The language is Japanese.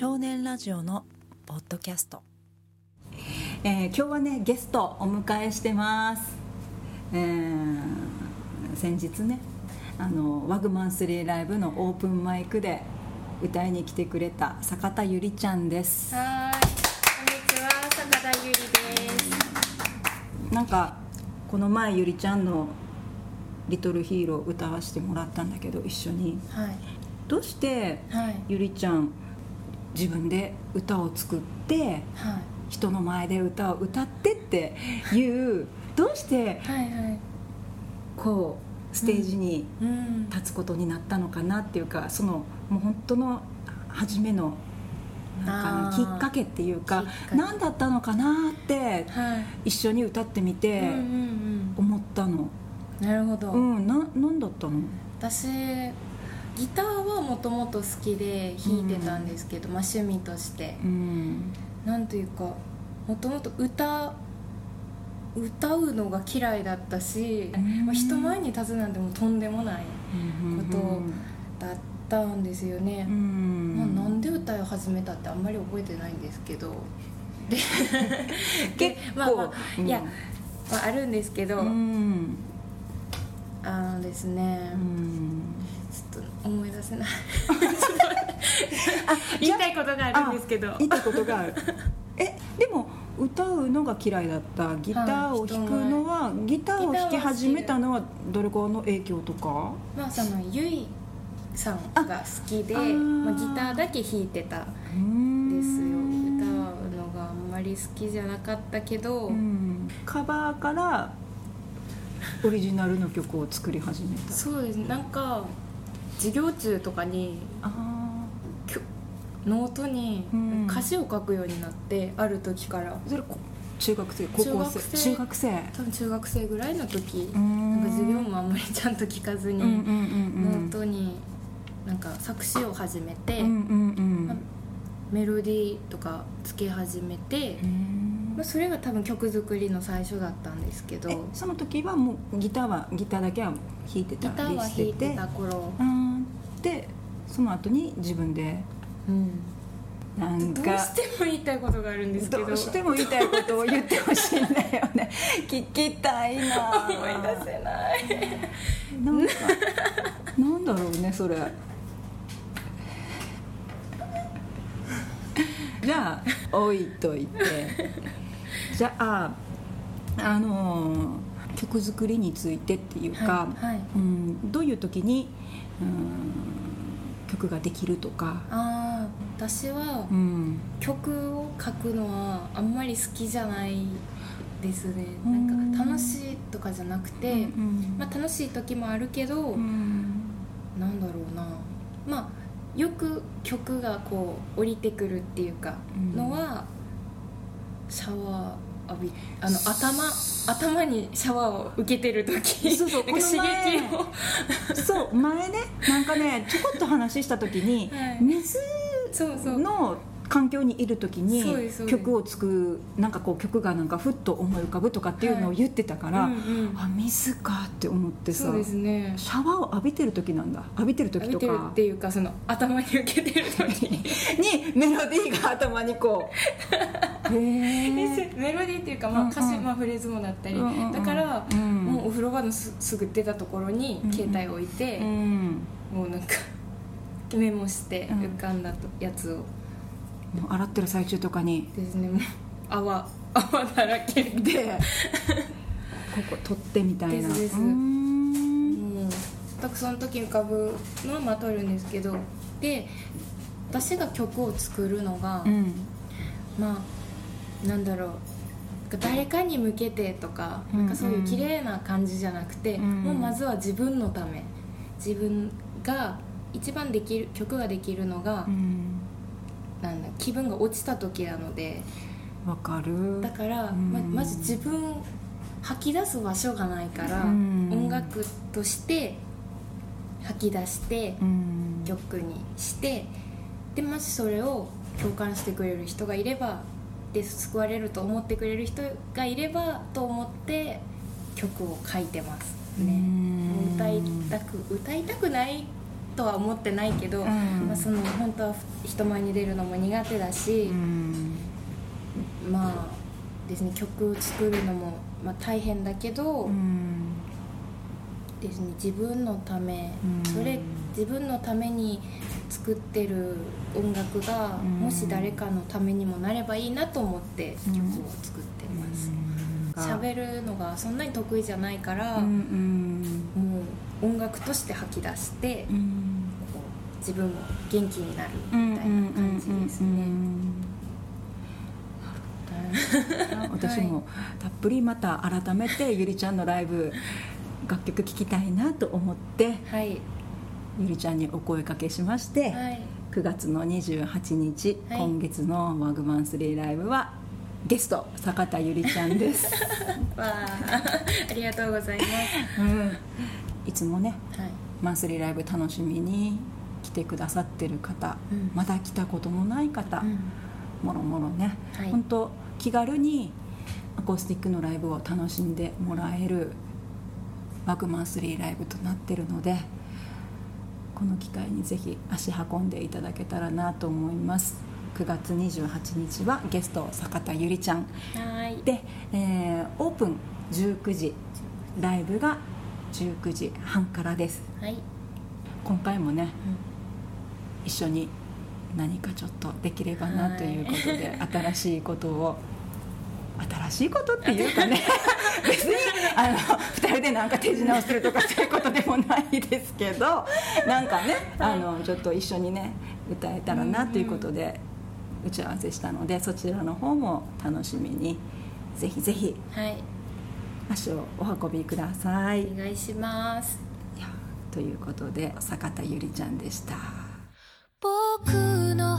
少年ラジオのポッドキャスト。えー今日はねゲストお迎えしてます、えー先日ねあのワグマン3ライブのオープンマイクで歌いに来てくれた坂田ゆりちゃんです。はーい、こんにちは、坂田ゆりです。なんかこの前ゆりちゃんの「リトルヒーロー」歌わせてもらったんだけど一緒に。はい、どうしてはい、ゆりちゃん自分で歌を作ってはい、人の前で歌を歌ってっていうどうして。こうステージにうん、立つことになったのかなっていうかそのもう本当の初めのなんかきっかけっていうか何だったのかなってはい。一緒に歌ってみて思ったのうん。なるほど。うんな何だったの？私。ギターはもともと好きで弾いてたんですけど、まあ趣味として。うん。なんというかもともと歌歌うのが嫌いだったし、うん。まあ、人前に立つなんてもうとんでもないことうんだったんですよね、うん。まあ、なんで歌いを始めたってあんまり覚えてないんですけど。でで結構まあまあ、うんいや、まあ、あるんですけど、うん。あのですね、うん思い出せない。言いたいことがあるんですけど。あ言いたいことがある。えでも歌うのが嫌いだったギターを弾くのは、ギターを弾き始めたのはどれかの影響とか？まあそのゆいさんが好きでまあ、ギターだけ弾いてたうんですよ。歌うのがあんまり好きじゃなかったけど、うん。カバーからオリジナルの曲を作り始めた。そうです。ねなんか授業中とかにノートにうん。歌詞を書くようになって、ある時から。あそれこ中学生高校生中学生。多分中学生ぐらいの時。ななんか授業もあんまりちゃんと聞かずに、うんうんうんノうん。ートになんか作詞を始めて、メロディーとかつけ始めて、うんまあ、それが多分曲作りの最初だったんですけど。えその時はもうギターはギターだけは弾いてたギターは弾いてた頃、うんでその後に自分でうん、なんかどうしても言いたいことがあるんですけど。どうしても言いたいことを言ってほしいんだよね。聞きたいな。思い出せない。なんかなんだろうねそれ。じゃあ置いといて。じゃああの曲作りについてっていうか、はいはい。うん、どういう時に、うん、曲ができるとか、ああ私はうん、曲を書くのはあんまり好きじゃないですね。うんなんか楽しいとかじゃなくて、うんまあ、楽しい時もあるけど、うん。なんだろうな。まあよく曲がこう降りてくるっていうかうん。のは、シャワー浴びあの頭頭にシャワーを受けてる時そうそう刺激を。そう前ねなんかねちょこっと話した時に、はい。水そうそうの環境にいる時に曲を作るなんかこう曲がなんかふっと思い浮かぶとかっていうのを言ってたから、うんうん。あ水かって思ってさそうですね。シャワーを浴びてる時なんだ浴びてる時とか。浴びてるっていうかその頭に受けてる時。に にメロディーが頭にこう。メロディーっていうか、まあ、歌詞、うん。うんまあ、フレーズもだったり、うんうんうん。だから、うん。もうお風呂場のすすぐ出たところにうんうん。携帯を置いて、うん。もうなんかメモしてうん。浮かんだとやつをもう洗ってる最中とかに。ですね。もう泡泡だらけ。ででここ取ってみたいな。です全くその時浮かぶのはまあ撮るんですけど。で私が曲を作るのが、うん。まあなんだろう。誰かに向けてとか,、うん。なんかそういう綺麗な感じじゃなくて、うん。もうまずは自分のため。自分が一番できる曲ができるのが、うんなんだ気分が落ちた時なので。わかる。だから、うん。ままず自分吐き出す場所がないから、うん。音楽として吐き出してうん。曲にしてでもしそれを共感してくれる人がいればで救われると思ってくれる人がいればと思って曲を書いてますね。うん。歌いたく歌いたくないとは思ってないけど、うんまあ、その本当は人前に出るのも苦手だし、うん。まあですね曲を作るのも、まあ、大変だけど、うん。ですね自分のため、うん。それ自分のために作ってる音楽が、うん。もし誰かのためにもなればいいなと思って曲を作ってます。喋、るのがそんなに得意じゃないから、うんうん。もう音楽として吐き出して、うん自分も元気になるうんみたいな感じですね。私もたっぷりまた改めてゆりちゃんのライブ楽曲聴きたいなと思ってはい。ゆりちゃんにお声かけしまして、はい。9月の28日、はい。今月のワグマンスリーライブはゲスト坂田ゆりちゃんです、わあありがとうございます。うん、いつもねはい。マンスリーライブ楽しみに来てくださってる方、うん。まだ来たことのない方、うん。もろもろね、はい。本当気軽にアコースティックのライブを楽しんでもらえるワグマンスリーライブとなってるのでこの機会にぜひ足運んでいただけたらなと思います。9月28日はゲスト坂田ゆりちゃん。はい。で、えーオープン19時ライブが19時半からです。はい、今回もね一緒に何かちょっとできればなはいということで、新しいことを新しいことっていうかね 別にあの2人でなんか手品をするとかそういうことでもないですけどなんかねあのちょっと一緒にね歌えたらなということで打ち合わせしたのでそちらの方も楽しみにぜひぜひはい、足をお運びください。いお願いします。やということで坂田ゆりちゃんでした。僕の